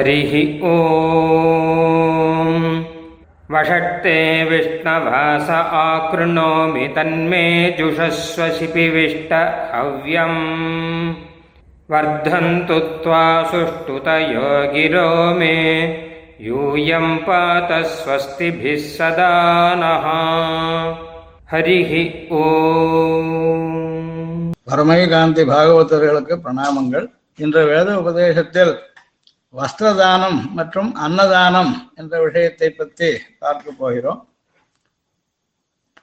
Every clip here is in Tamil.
हरिः ॐ वषट्ते विष्णवास आकृणोमि तन्मे जुषस्व शिपिविष्ट हव्यम् वर्धन्तु त्वा सुष्ठुतयो गिरो मे यूयं पात स्वस्तिभिः सदा नः हरिः ॐ பரமகாந்தி பாகவதர்களுக்கு பிரணாமங்கள் இன்று வேத உபதேசத்தில் வஸ்திரதானம் மற்றும் அன்னதானம் என்ற விஷயத்தை பற்றி பார்க்க போகிறோம்.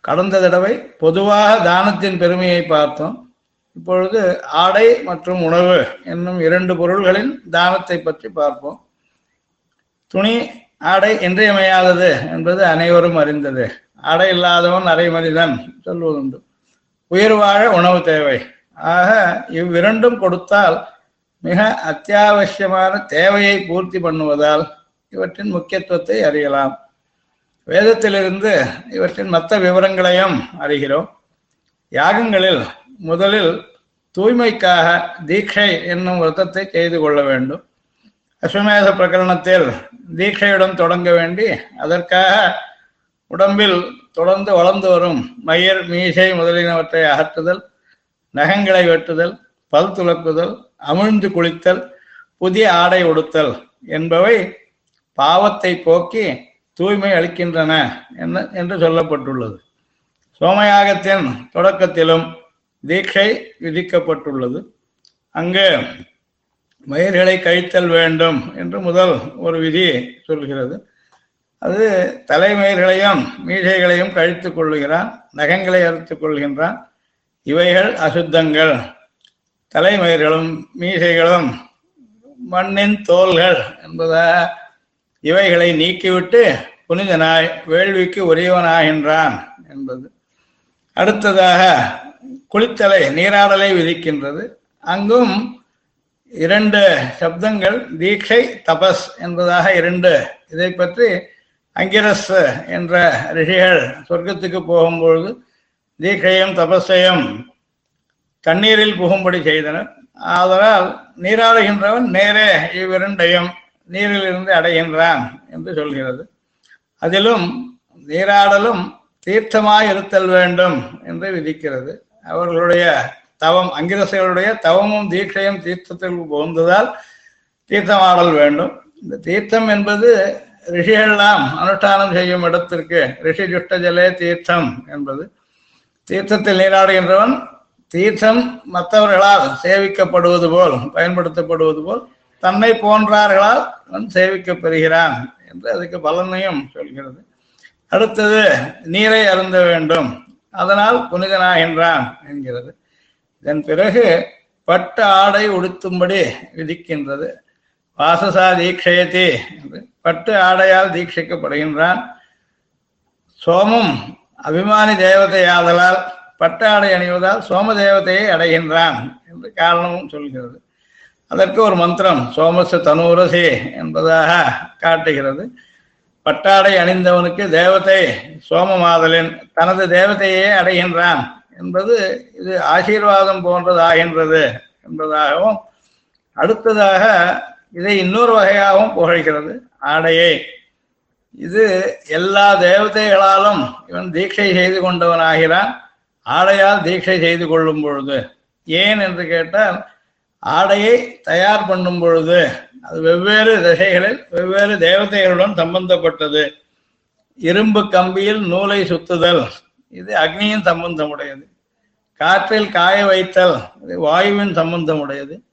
கடந்த தடவை பொதுவாக தானத்தின் பெருமையை பார்த்தோம். இப்பொழுது ஆடை மற்றும் உணவு என்னும் இரண்டு பொருள்களின் தானத்தை பற்றி பார்ப்போம். துணி ஆடை இன்றியமையாதது என்பது அனைவரும் அறிந்தது. ஆடை இல்லாதவன் அரை மனிதன் சொல்வதுண்டு. உயிர் வாழ உணவு தேவை. ஆக இவ்விரண்டும் கொடுத்தால் மிக அத்தியாவசியமான தேவையை பூர்த்தி பண்ணுவதால் இவற்றின் முக்கியத்துவத்தை அறியலாம். வேதத்திலிருந்து இவற்றின் மற்ற விவரங்களையும் அறிகிறோம். யாகங்களில் முதலில் தூய்மைக்காக தீட்சை என்னும் விரதத்தை செய்து கொள்ள வேண்டும். அஸ்வமேத பிரகரணத்தில் தீட்சையுடன் தொடங்க வேண்டி அதற்காக உடம்பில் தொடர்ந்து வளர்ந்து வரும் மயிர் மீசை முதலியனவற்றை அகற்றுதல் நகங்களை வெட்டுதல் பல் துலக்குதல் அமிழ்ந்து குளித்தல் புதிய ஆடை உடுத்தல் என்பவை பாவத்தை போக்கி தூய்மை அளிக்கின்றன என்று சொல்லப்பட்டுள்ளது. சோமயாகத்தின் தொடக்கத்திலும் தீட்சை விதிக்கப்பட்டுள்ளது. அங்கு மயிர்களை கழித்தல் வேண்டும் என்று முதல் ஒரு விதி சொல்கிறது. அது தலைமயிர்களையும் மீசைகளையும் கழித்துக் கொள்ளுகிறான் நகங்களை அறுத்துக் கொள்கின்றான். இவைகள் அசுத்தங்கள். தலைமயிர்களும் மீசைகளும் மண்ணின் தோள்கள் என்பதா இவைகளை நீக்கிவிட்டு புனிதனாய் வேள்விக்கு உரியவனாகின்றான் என்பது. அடுத்ததாக குளித்தலை நீராடலை விதிக்கின்றது. அங்கும் இரண்டு சப்தங்கள் தீட்சை தபஸ் என்பதாக இரண்டு. இதை பற்றி அங்கிரஸ் என்ற ரிஷிகள் சொர்க்கத்துக்கு போகும்பொழுது தீட்சையும் தபஸையும் தண்ணீரில் புகும்படி செய்தனர். ஆதலால் நீராடுகின்றவன் நேரே இவ்விரண்டையும் நீரில் இருந்து அடைகின்றான் என்று சொல்கிறது. அதிலும் நீராடலும் தீர்த்தமாய் இருத்தல் வேண்டும் என்று விதிக்கிறது. அவர்களுடைய தவம் அங்கிரசர்களுடைய தவமும் தீட்சையும் தீர்த்தத்தில் புகுந்ததால் தீர்த்தமாடல் வேண்டும். இந்த தீர்த்தம் என்பது ரிஷிகள்லாம் அனுஷ்டானம் செய்யும் இடத்திற்கு ரிஷி ஜுஷ்டஜலே தீர்த்தம் என்பது. தீர்த்தத்தில் நீராடுகின்றவன் தீர்த்தம் மற்றவர்களால் சேவிக்கப்படுவது போல் பயன்படுத்தப்படுவது போல் தன்னை போன்றார்களால் அவன் சேவிக்கப்பெறுகிறான் என்று அதுக்கு பலனையும் சொல்கிறது. அடுத்தது நீரை அருந்த வேண்டும். அதனால் புனிதனாகின்றான் என்கிறது. இதன் பிறகு பட்டு ஆடை உடுத்தும்படி விதிக்கின்றது. வாசசா தீட்சயதி என்று பட்டு ஆடையால் தீட்சிக்கப்படுகின்றான். சோமம் அபிமானி தேவதையாதலால் பட்டாடை அணிவதால் சோமதேவத்தையை அடைகின்றான் என்று காரணமும் சொல்கிறது. அதற்கு ஒரு மந்திரம் சோமச தனூரசி என்பதாக காட்டுகிறது. பட்டாடை அணிந்தவனுக்கு தேவதை சோமமாதலின் தனது தேவதையே அடைகின்றான் என்பது இது ஆசீர்வாதம் போன்றதாகின்றது என்பதாகவும் அடுத்ததாக இதை இன்னொரு வகையாகவும் புகழ்கிறது ஆடையை. இது எல்லா தேவதைகளாலும் இவன் தீட்சை செய்து கொண்டவனாகிறான். ஆடையால் தீட்சை செய்து கொள்ளும் பொழுது. ஏன் என்று கேட்டால் ஆடையை தயார் பண்ணும் பொழுது அது வெவ்வேறு திசைகளில் வெவ்வேறு தேவதைகளுடன் சம்பந்தப்பட்டது. இரும்பு கம்பியில் நூலை சுத்துதல் இது அக்னியின் சம்பந்தமுடையது. காற்றில் காய வைத்தல் இது வாயுவின் சம்பந்தமுடையது.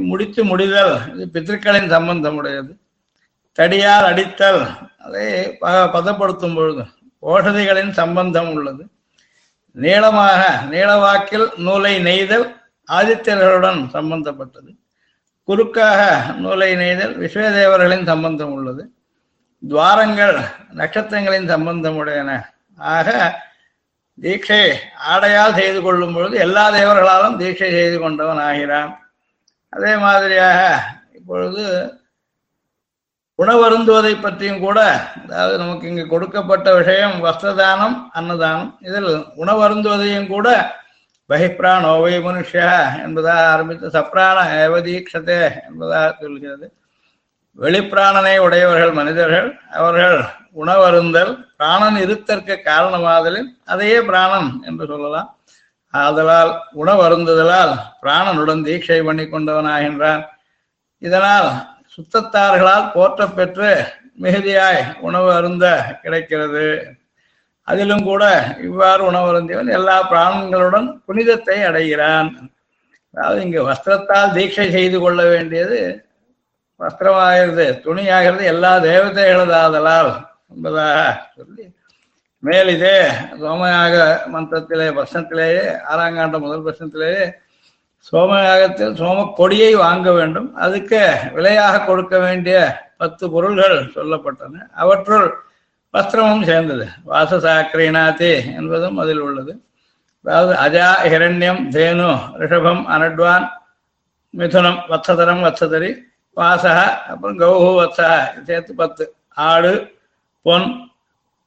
முடித்து முடிதல் இது பித்திருக்களின் சம்பந்தமுடையது. தடியால் அடித்தல் அதை ப- பதப்படுத்தும் பொழுது ஓஷதிகளின் சம்பந்தம் உள்ளது. நீளமாக நீளவாக்கில் நூலை நெய்தல் ஆதித்யர்களுடன் சம்பந்தப்பட்டது. குறுக்காக நூலை நெய்தல் விஸ்வதேவர்களின் சம்பந்தம் உள்ளது. துவாரங்கள் நட்சத்திரங்களின் சம்பந்தமுடையன. ஆக தீட்சை ஆடையால் செய்து கொள்ளும் பொழுது எல்லா தேவர்களாலும் தீட்சை செய்து கொண்டவன் ஆகிறான். அதே மாதிரியாக இப்பொழுது உணவருந்துவதை பற்றியும் கூட அதாவது நமக்கு இங்கு கொடுக்கப்பட்ட விஷயம் வஸ்திரதானம் அன்னதானம் இதில் உணவருந்துவதையும் கூட பகிப்ராணோ வை மனுஷா என்பதாக ஆரம்பித்து சப்ராண ஏவதீக்ஷதே என்பதாக சொல்கிறது. வெளிப்பிராணனை உடையவர்கள் மனிதர்கள் அவர்கள் உணவருந்தல் பிராணன் இருத்தற்கு காரணமாதலில் அதையே பிராணன் என்று சொல்லலாம். ஆதலால் உணவருந்துதலால் பிராணனுடன் தீட்சை பண்ணி கொண்டவனாகின்றான். இதனால் சுத்தத்தார்களால் போற்றப் பெற்று மிகுதியாய் உணவு அருந்த கிடைக்கிறது. அதிலும் கூட இவ்வாறு உணவு அருந்தியவன் எல்லா பிராணங்களுடன் புனிதத்தை அடைகிறான். அதாவது இங்கு வஸ்திரத்தால் தீட்சை செய்து கொள்ள வேண்டியது வஸ்திரமாகிறது துணியாகிறது எல்லா தேவதைகளதாதலால் என்பதாக சொல்லி மேல் இதே சோமயாக மந்திரத்திலே வருஷத்திலேயே ஆறாங்காண்ட முதல் சோம யாகத்தில் சோம கொடியை வாங்க வேண்டும். அதுக்கு விலையாக கொடுக்க வேண்டிய பத்து பொருள்கள் சொல்லப்பட்டன. அவற்றுள் வஸ்திரமும் சேர்ந்தது. வாசசாக்கிரீநாதி என்பதும் அதில் உள்ளது. அதாவது அஜா ஹிரண்யம் தேனு ரிஷபம் அனட்வான் மிதுனம் வத்சதரம் வத்சதரி வாசக அப்புறம் கௌஹு வத்சக சேர்த்து பத்து. ஆடு பொன்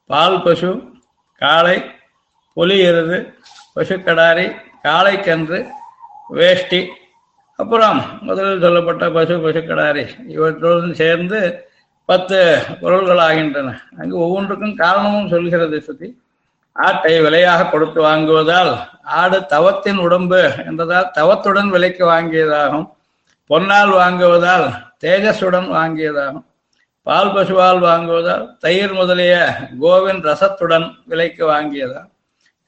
பால் பசு காளை புலி எருது பசுக்கடாரி காளைக்கன்று வேஷ்டி. அப்புறம் முதலில் சொல்லப்பட்ட பசு பசுக்கடாரி. இவற்றுடன் சேர்ந்து பத்து பொருள்கள் ஆகின்றன அங்கு ஒவ்வொன்றுக்கும் காரணமும் சொல்கிறது சுத்தி ஆட்டை விலையாக கொடுத்து வாங்குவதால் ஆடு தவத்தின் உடம்பு என்றதால் தவத்துடன் விலைக்கு வாங்கியதாகும். பொன்னால் வாங்குவதால் தேஜஸுடன் வாங்கியதாகும். பால் பசுவால் வாங்குவதால் தயிர் முதலிய கோவின் ரசத்துடன் விலைக்கு வாங்கியதாகும்.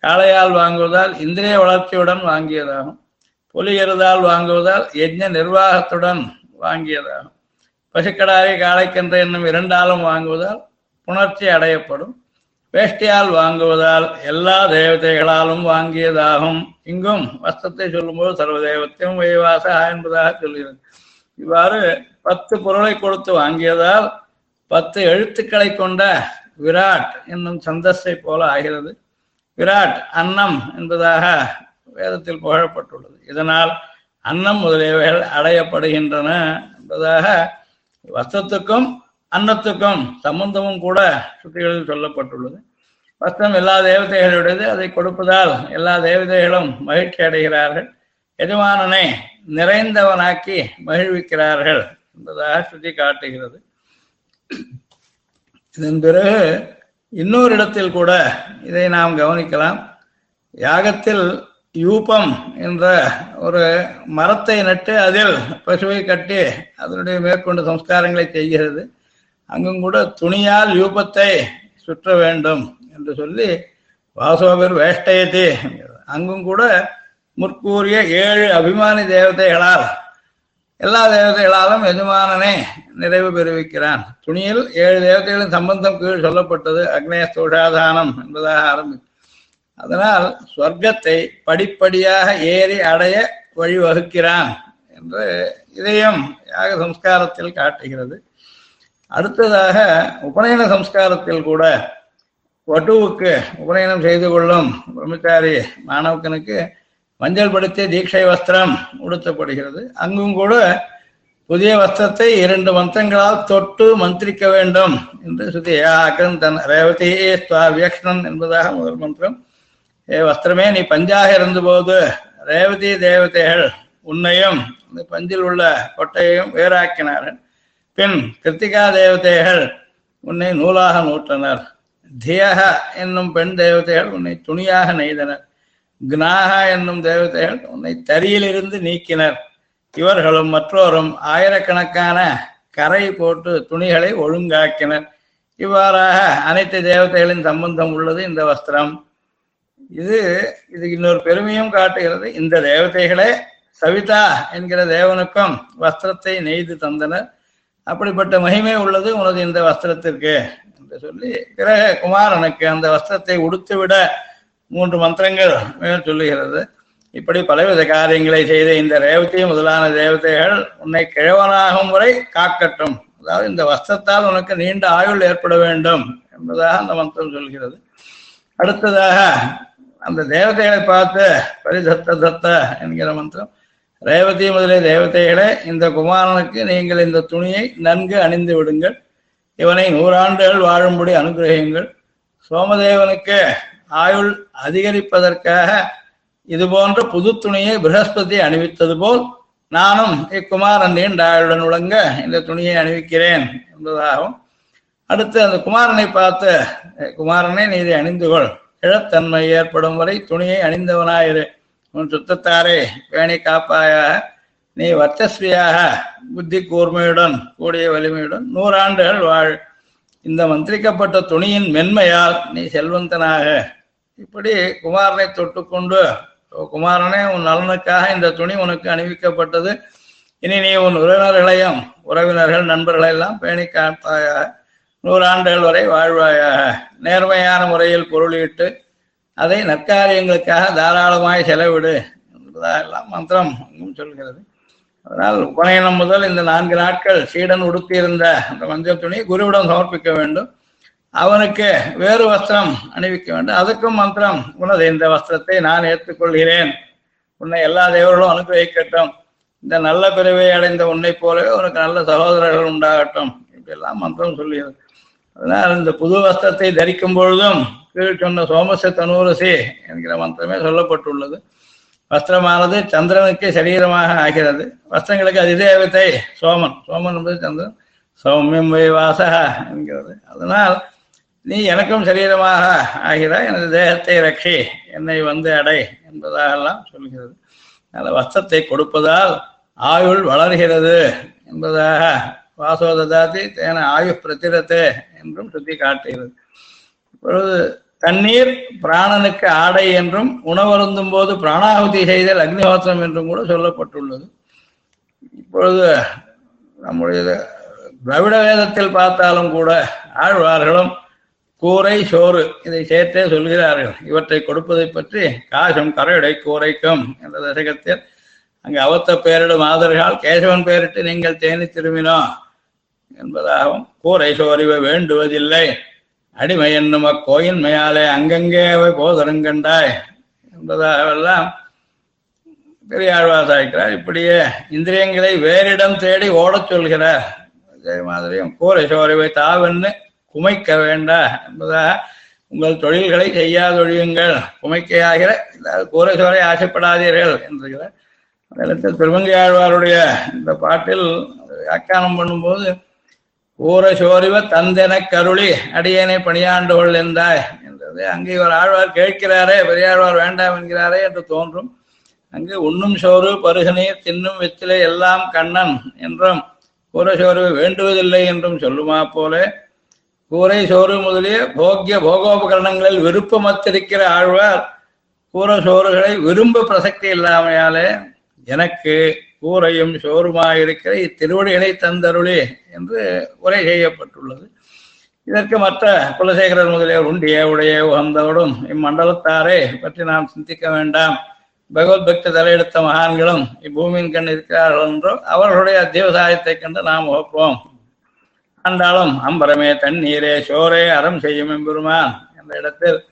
காளையால் வாங்குவதால் இந்திரிய வளர்ச்சியுடன் வாங்கியதாகும். புலியறுதால் வாங்குவதால் யஜ்ஞ நிர்வாகத்துடன் வாங்கியதாகும். பசுக்கடாரி காளைக்கன்று என்னும் இரண்டாலும் வாங்குவதால் புணர்ச்சி அடையப்படும். வேஷ்டியால் வாங்குவதால் எல்லா தேவதைகளாலும் வாங்கியதாகும். இங்கும் வஸ்திரத்தை சொல்லும்போது சர்வதேவத்தையும் வைவாச என்பதாக சொல்கிறது. இவ்வாறு பத்து பொருளை கொடுத்து வாங்கியதால் பத்து எழுத்துக்களை கொண்ட விராட் என்னும் சந்தஸை போல ஆகிறது. விராட் அன்னம் என்பதாக வேதத்தில் புகழப்பட்டுள்ளது. இதனால் அன்னம் முதலியவைகள் அடையப்படுகின்றன என்பதாக வஸ்திரத்துக்கும் அன்னத்துக்கும் சம்பந்தமும் கூட சுட்டிகளில் சொல்லப்பட்டுள்ளது. வஸ்திரம் எல்லா தேவதைகளுடையது அதை கொடுப்பதால் எல்லா தேவதைகளும் மகிழ்ச்சி அடைகிறார்கள். எஜமானனை நிறைந்தவனாக்கி மகிழ்விக்கிறார்கள் என்பதாக சுட்டி காட்டுகிறது இதன் பிறகு இன்னொரு இடத்தில் கூட இதை நாம் கவனிக்கலாம். யாகத்தில் யூபம் என்ற ஒரு மரத்தை நட்டு அதில் பசுவை கட்டி அதனுடைய மேற்கொண்டு சம்ஸ்காரங்களை செய்கிறது. அங்கும் கூட துணியால் யூபத்தை சுற்ற வேண்டும் என்று சொல்லி வாசோபர் வேஷ்டயத்தி அங்கும் கூட முற்கூறிய ஏழு அபிமானி தேவதைகளால் எல்லா தேவதைகளாலும் எஜமானனை நிறைவு பெறுவிக்கிறான். துணியில் ஏழு தேவதைகளின் சம்பந்தம் கீழ் சொல்லப்பட்டது அக்னேய ஸ்தோஷாதானம் என்பதாக ஆரம்பித்து அதனால் சொர்க்கத்தை படிப்படியாக ஏறி அடைய வழிவகுக்கிறான் என்று இதயம் யாக சம்ஸ்காரத்தில் காட்டுகிறது. அடுத்ததாக உபநயன சம்ஸ்காரத்தில் கூட வட்டுவுக்கு உபநயனம் செய்து கொள்ளும் பிரம்மச்சாரி மாணவக்கனுக்கு மஞ்சள் படுத்திய தீட்சை வஸ்திரம் உடுத்தப்படுகிறது. அங்கும் கூட புதிய வஸ்திரத்தை இரண்டு மந்திரங்களால் தொட்டு மந்திரிக்க வேண்டும் என்று சுத்தி ஆக்கன் தன் ரேவதி வியக்ஷணன் என்பதாக முதல் மந்திரம் ஏ வஸ்திரமே நீ பஞ்சாக இருந்தபோது ரேவதி தேவதைகள் உன்னையும் இந்த பஞ்சில் உள்ள கொட்டையையும் வேறாக்கினார்கள். பின் கிருத்திகா தேவதைகள் உன்னை நூலாக நூற்றனர். தியக என்னும் பெண் தேவதைகள் உன்னை துணியாக நெய்தனர். கினாக என்னும் தேவதைகள் உன்னை தரியிலிருந்து நீக்கினர். இவர்களும் மற்றோரும் ஆயிரக்கணக்கான கரை போட்டு துணிகளை ஒழுங்காக்கினர். இவ்வாறாக அனைத்து தேவதைகளின் சம்பந்தம் உள்ளது இந்த வஸ்திரம். இது இது இன்னொரு பெருமையும் காட்டுகிறது. இந்த தேவதைகளே சவிதா என்கிற தேவனுக்கும் வஸ்திரத்தை நெய்து தந்தனர். அப்படிப்பட்ட மகிமை உள்ளது உனது இந்த வஸ்திரத்திற்கு என்று சொல்லி கிரக குமாரனுக்கு அந்த வஸ்திரத்தை உடுத்துவிட மூன்று மந்திரங்கள் மேல் சொல்லுகிறது. இப்படி பலவித காரியங்களை செய்த இந்த ரேவதி முதலான தேவதைகள் உன்னை கிழவனாகும் வரை காக்கட்டும். அதாவது இந்த வஸ்திரத்தால் உனக்கு நீண்ட ஆயுள் ஏற்பட வேண்டும் என்பதாக அந்த மந்திரம் சொல்கிறது. அடுத்ததாக அந்த தேவதைகளை பார்த்து பரிதத்த தத்த என்கிற மந்திரம் ரேவதி முதலிய தேவதைகளே இந்த குமாரனுக்கு நீங்கள் இந்த துணியை நன்கு அணிந்து விடுங்கள். இவனை நூறாண்டுகள் வாழும்படி அனுகிரகியுங்கள். சோமதேவனுக்கு ஆயுள் அதிகரிப்பதற்காக இது போன்ற புது துணியை பிரகஸ்பதி அணிவித்தது போல் நானும் இக்குமாரன் நீண்ட ஆயுளுடன் விளங்க இந்த துணியை அணிவிக்கிறேன் என்பதாகவும் அடுத்து அந்த குமாரனை பார்த்து குமாரனை குமாரனே நீ இதை அணிந்து கொள் இழத்தன்மை ஏற்படும் வரை துணியை அணிந்தவனாயிரு. உன் சுத்தத்தாரே பேணி காப்பாயாக. நீ வர்த்தஸ்வியாக புத்தி கூர்மையுடன் கூடிய வலிமையுடன் நூறாண்டுகள் வாழ். இந்த மந்திரிக்கப்பட்ட துணியின் மென்மையால் நீ செல்வந்தனாக. இப்படி குமாரனை தொட்டுக்கொண்டு "ஓ குமாரனே உன் நலனுக்காக இந்த துணி உனக்கு அணிவிக்கப்பட்டது. இனி நீ உன் உறவினர்களையும் உறவினர்கள் நண்பர்களையெல்லாம் பேணி காப்பாயாக. நூறாண்டுகள் வரை வாழ்வாயாக நேர்மையான முறையில் பொருளீட்டு அதை நற்காரியங்களுக்காக தாராளமாய் செலவிடு என்பதெல்லாம் மந்திரம் சொல்கிறது. அதனால் உபநயனம் முதல் இந்த நான்கு நாட்கள் சீடன் உடுத்தியிருந்த அந்த மஞ்சள் துணியை குருவிடம் சமர்ப்பிக்க வேண்டும். அவனுக்கு வேறு வஸ்திரம் அணிவிக்க வேண்டும். அதுக்கும் மந்திரம் உனது இந்த வஸ்திரத்தை நான் ஏற்றுக்கொள்கிறேன். உன்னை எல்லா தேவர்களும் அனுகிரகிக்கட்டும். இந்த நல்ல பிறவை அடைந்த உன்னை போலவே உனக்கு நல்ல சகோதரர்கள் உண்டாகட்டும். இப்படியெல்லாம் மந்திரம் சொல்லியது அதனால் இந்த புது வஸ்திரத்தை தரிக்கும் பொழுதும் கீழ் சொன்ன சோமச தனூரசி என்கிற மந்திரமே சொல்லப்பட்டுள்ளது. வஸ்திரமானது சந்திரனுக்கு சரீரமாக ஆகிறது. வஸ்திரங்களுக்கு அதிதேவத்தை சோமன். சோமன் என்பது சந்திரன். சௌமியம் வை வாசக என்கிறது. அதனால் நீ எனக்கும் சரீரமாக ஆகிறாய் எனது தேகத்தை ரட்சி என்னை வந்து அடை என்பதாகலாம் சொல்கிறது. அந்த வஸ்திரத்தை கொடுப்பதால் ஆயுள் வளர்கிறது என்பதாக வாசோததாதி தேன ஆயு பிரதிரத்தே என்றும் சுத்தி காட்டுகிறது. இப்பொழுது தண்ணீர் பிராணனுக்கு ஆடை என்றும் உணவருந்தும் போது பிராணாகுதி செய்தல் அக்னிஹோத்திரம் என்றும் கூட சொல்லப்பட்டுள்ளது. இப்பொழுது நம்முடைய திராவிட வேதத்தில் பார்த்தாலும் கூட ஆழ்வார்களும் கூரை சோறு இதை சேர்த்தே சொல்கிறார்கள். இவற்றை கொடுப்பதை பற்றி காசும் கரையுடை கூரைக்கும் என்ற தசகத்தில் அங்கு அவத்த பெயரிடும் ஆதர்கள் கேசவன் பெயரிட்டு நீங்கள் தேனி திரும்பினோம். என்பதாகவும் கூரை சோறிவை வேண்டுவதில்லை. அடிமை என்னும் அக்கோயின் மேயாலே அங்கங்கே போதருங்கண்டாய் என்பதாகவெல்லாம் பெரியாழ்வா சாய்க்கிறார் இப்படியே இந்திரியங்களை வேறிடம் தேடி ஓடச் சொல்கிறார். அதே மாதிரியும் கூரை சோறிவை தாவென்னு குமைக்க வேண்டா என்பதாக உங்கள் தொழில்களை செய்யாதொழியுங்கள். குமைக்கையாகிற இல்லாத கூரை சோரை ஆசைப்படாதீர்கள் என்கிறார். அந்த இடத்தில் ஆழ்வாருடைய இந்த பாட்டில் வியாக்கியானம் பண்ணும்போது ஊரசோரிவ தந்தென கருளி அடியேனை பணியாண்டுகொள் என்றாய் என்றது. அங்கே ஒரு ஆழ்வார் கேட்கிறாரே பெரியாழ்வார் வேண்டாம் என்கிறாரே என்று தோன்றும். அங்கு உண்ணும் சோறு பருகு தின்னும் வெத்திலே எல்லாம் கண்ணன் என்றும் கூரை சோறு வேண்டுவதில்லை என்றும் சொல்லுமா போல. கூரை சோறு முதலிய போக்கிய போகோபகரணங்களில் விருப்பமத்திருக்கிற ஆழ்வார் கூரை சோறுகளை விரும்ப பிரசக்தி இல்லாமையாலே எனக்கு கூரையும் சோறுமாயிருக்கிற இத்திருவடிகளை தந்தருளி என்று உரை செய்யப்பட்டுள்ளது. இதற்கு மற்ற குலசேகரர் முதலியவர் உண்டிய உடைய உகந்தோடும் இம்மண்டலத்தாரே பற்றி நாம் சிந்திக்க வேண்டாம். பகவத் பக்தி தலையெடுத்த மகான்களும் இப்பூமியின் கண் இருக்கிறார்கள் என்றோ அவர்களுடைய தேவசாயத்தைக் கண்டு நாம் ஒப்போம் ஆண்டாலும் அம்பரமே தண்ணீரே சோரே அறம் செய்யும் எம்பெருமான் என்ற இடத்தில்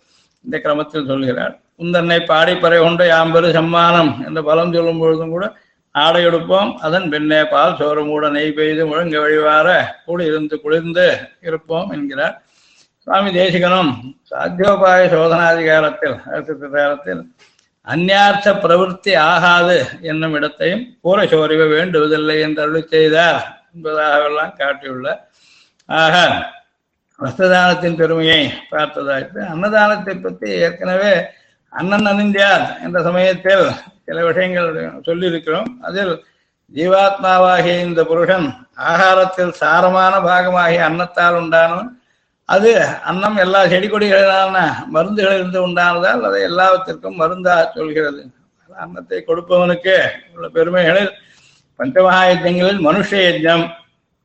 இந்த கிரமத்தில் சொல்கிறார். உந்தன்னை பாடிப்பறை கொண்டு யாம்பெரு சம்மானம் என்ற பலம் சொல்லும் பொழுதும் கூட ஆடை எடுப்போம் அதன் பின்னே பால் சோறு மூட நெய் பெய்து முழங்க வழிவார கூடி இருந்து குளிர்ந்து இருப்போம் என்கிறார் சுவாமி தேசிகனும். சாத்தியோபாய சோதனாதிகாரத்தில் அதிகாரத்தில் அந்நார்த்த பிரவருத்தி ஆகாது என்னும் இடத்தையும் கூரை சோறிவ வேண்டுவதில்லை என்று அருள் செய்தார் என்பதாகவெல்லாம் காட்டியுள்ளார் ஆக வஸ்திரதானத்தின் பெருமையை பார்த்ததாயிற்று. அன்னதானத்தை பற்றி ஏற்கனவே அண்ணன் அணிந்தார் என்ற சமயத்தில் சில விஷயங்கள் சொல்லியிருக்கிறோம். அதில் ஜீவாத்மாவாகிய இந்த புருஷன் ஆகாரத்தில் சாரமான பாகமாகிய அன்னத்தால் உண்டானவன். அது அன்னம் எல்லா செடி கொடிகளான மருந்துகளிலிருந்து உண்டானதால் அதை எல்லாவற்றிற்கும் மருந்தாக சொல்கிறது. அன்னத்தை கொடுப்பவனுக்கு உள்ள பெருமைகளில் பஞ்சமகாயஜங்களில் மனுஷ யஜ்ஞம்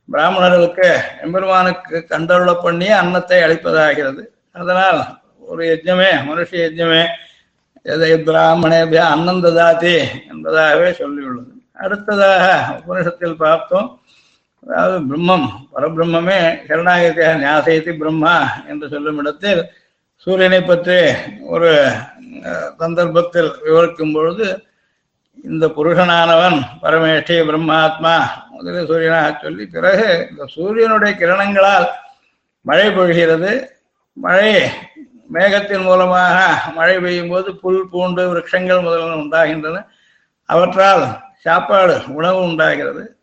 பிராமணர்களுக்கு எம்பெருமானுக்கு கண்டருள பண்ணி அன்னத்தை அளிப்பதாகிறது. அதனால் ஒரு யஜ்ஞமே மனுஷ யஜ்ஞமே எதை பிராமணேபியா அன்னம் ததாதி என்பதாகவே சொல்லியுள்ளது. அடுத்ததாக உபனிஷத்தில் பார்த்தோம் அதாவது பிரம்மம் பரபிரம்மே சரணாகதியாக நியாசயத்தி பிரம்மா என்று சொல்லும் இடத்தில் சூரியனை பற்றி ஒரு சந்தர்ப்பத்தில் விவரிக்கும் பொழுது இந்த புருஷனானவன் பரமேஷ்டி பிரம்மாத்மா முதலில் சூரியனாக சொல்லி பிறகு இந்த சூரியனுடைய கிரணங்களால் மழை பொழிகிறது. மழை மேகத்தின் மூலமாக மழை பெய்யும் போது புல் பூண்டு விரட்சங்கள் முதலான உண்டாகின்றன. அவற்றால் சாப்பாடு உணவு உண்டாகிறது.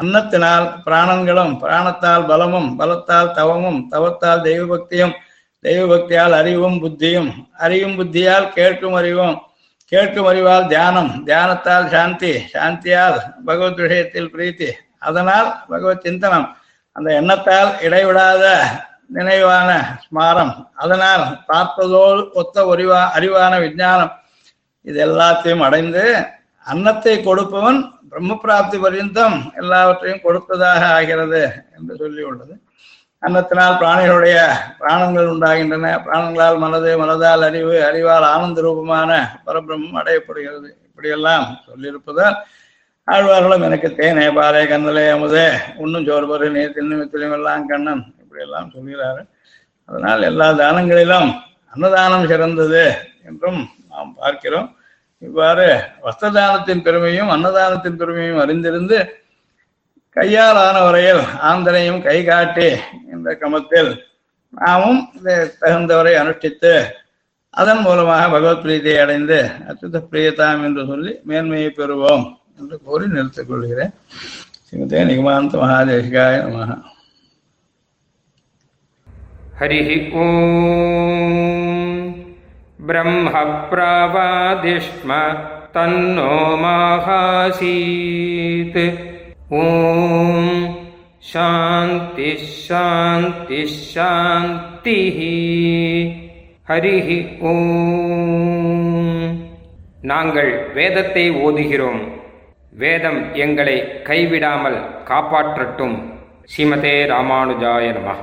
அன்னத்தினால் பிராணங்களும் பிராணத்தால் பலமும் பலத்தால் தவமும் தவத்தால் தெய்வ பக்தியும் தெய்வ பக்தியால் அறிவும் புத்தியும் அறியும் புத்தியால் கேட்கும் அறிவும் கேட்கும் அறிவால் தியானம் தியானத்தால் சாந்தி சாந்தியால் பகவத் விஷயத்தில் பிரீத்தி. அதனால் பகவத் சிந்தனம் அந்த எண்ணத்தால் இடைவிடாத நினைவான ஸ்மாரம். அதனால் பார்ப்பதோடு ஒத்த அறிவா அறிவான விஞ்ஞானம். இது எல்லாத்தையும் அடைந்து அன்னத்தை கொடுப்பவன் பிரம்ம பிராப்தி பரியந்தம் எல்லாவற்றையும் கொடுப்பதாக ஆகிறது என்று சொல்லி உள்ளது. அன்னத்தினால் பிராணிகளுடைய பிராணங்கள் உண்டாகின்றன. பிராணங்களால் மனது மனதால் அறிவு அறிவால் ஆனந்த ரூபமான பரபிரம்மம் அடையப்படுகிறது. இப்படியெல்லாம் சொல்லியிருப்பதால் ஆழ்வார்களும் எனக்கு தேனே பாறை கண்ணலே அமுதே உண்ணும் சோர்பரு நீர் தின்னு எல்லாம் கண்ணன் இப்படியெல்லாம் சொல்கிறாரு அதனால் எல்லா தானங்களிலும் அன்னதானம் சிறந்தது என்றும் நாம் பார்க்கிறோம். இவ்வாறு வஸ்திரதானத்தின் பெருமையும் அன்னதானத்தின் பெருமையும் அறிந்திருந்து கையால் ஆன வரையில் ஆந்தனையும் கை காட்டி இந்த கமத்தில் நாமும் தகுந்தவரை அனுஷ்டித்து அதன் மூலமாக பகவத் பிரீதியை அடைந்து அச்சுத பிரியதாம் என்று சொல்லி மேன்மையை பெறுவோம் என்று கூறி நிறுத்திக் கொள்கிறேன். ஸ்ரீமதே நிகமாந்த மகாதேசிகாய நமக हरिः ॐ ब्रह्म प्रवादिष्म तन्नो माहासीत् ॐ शान्तिः शान्तिः शान्तिः ஹரிஹ ஓம் நாங்கள் வேதத்தை ஓதுகிறோம் வேதம் எங்களை கைவிடாமல் காப்பாற்றட்டும் ஸ்ரீமதே ராமானுஜாய நமஹ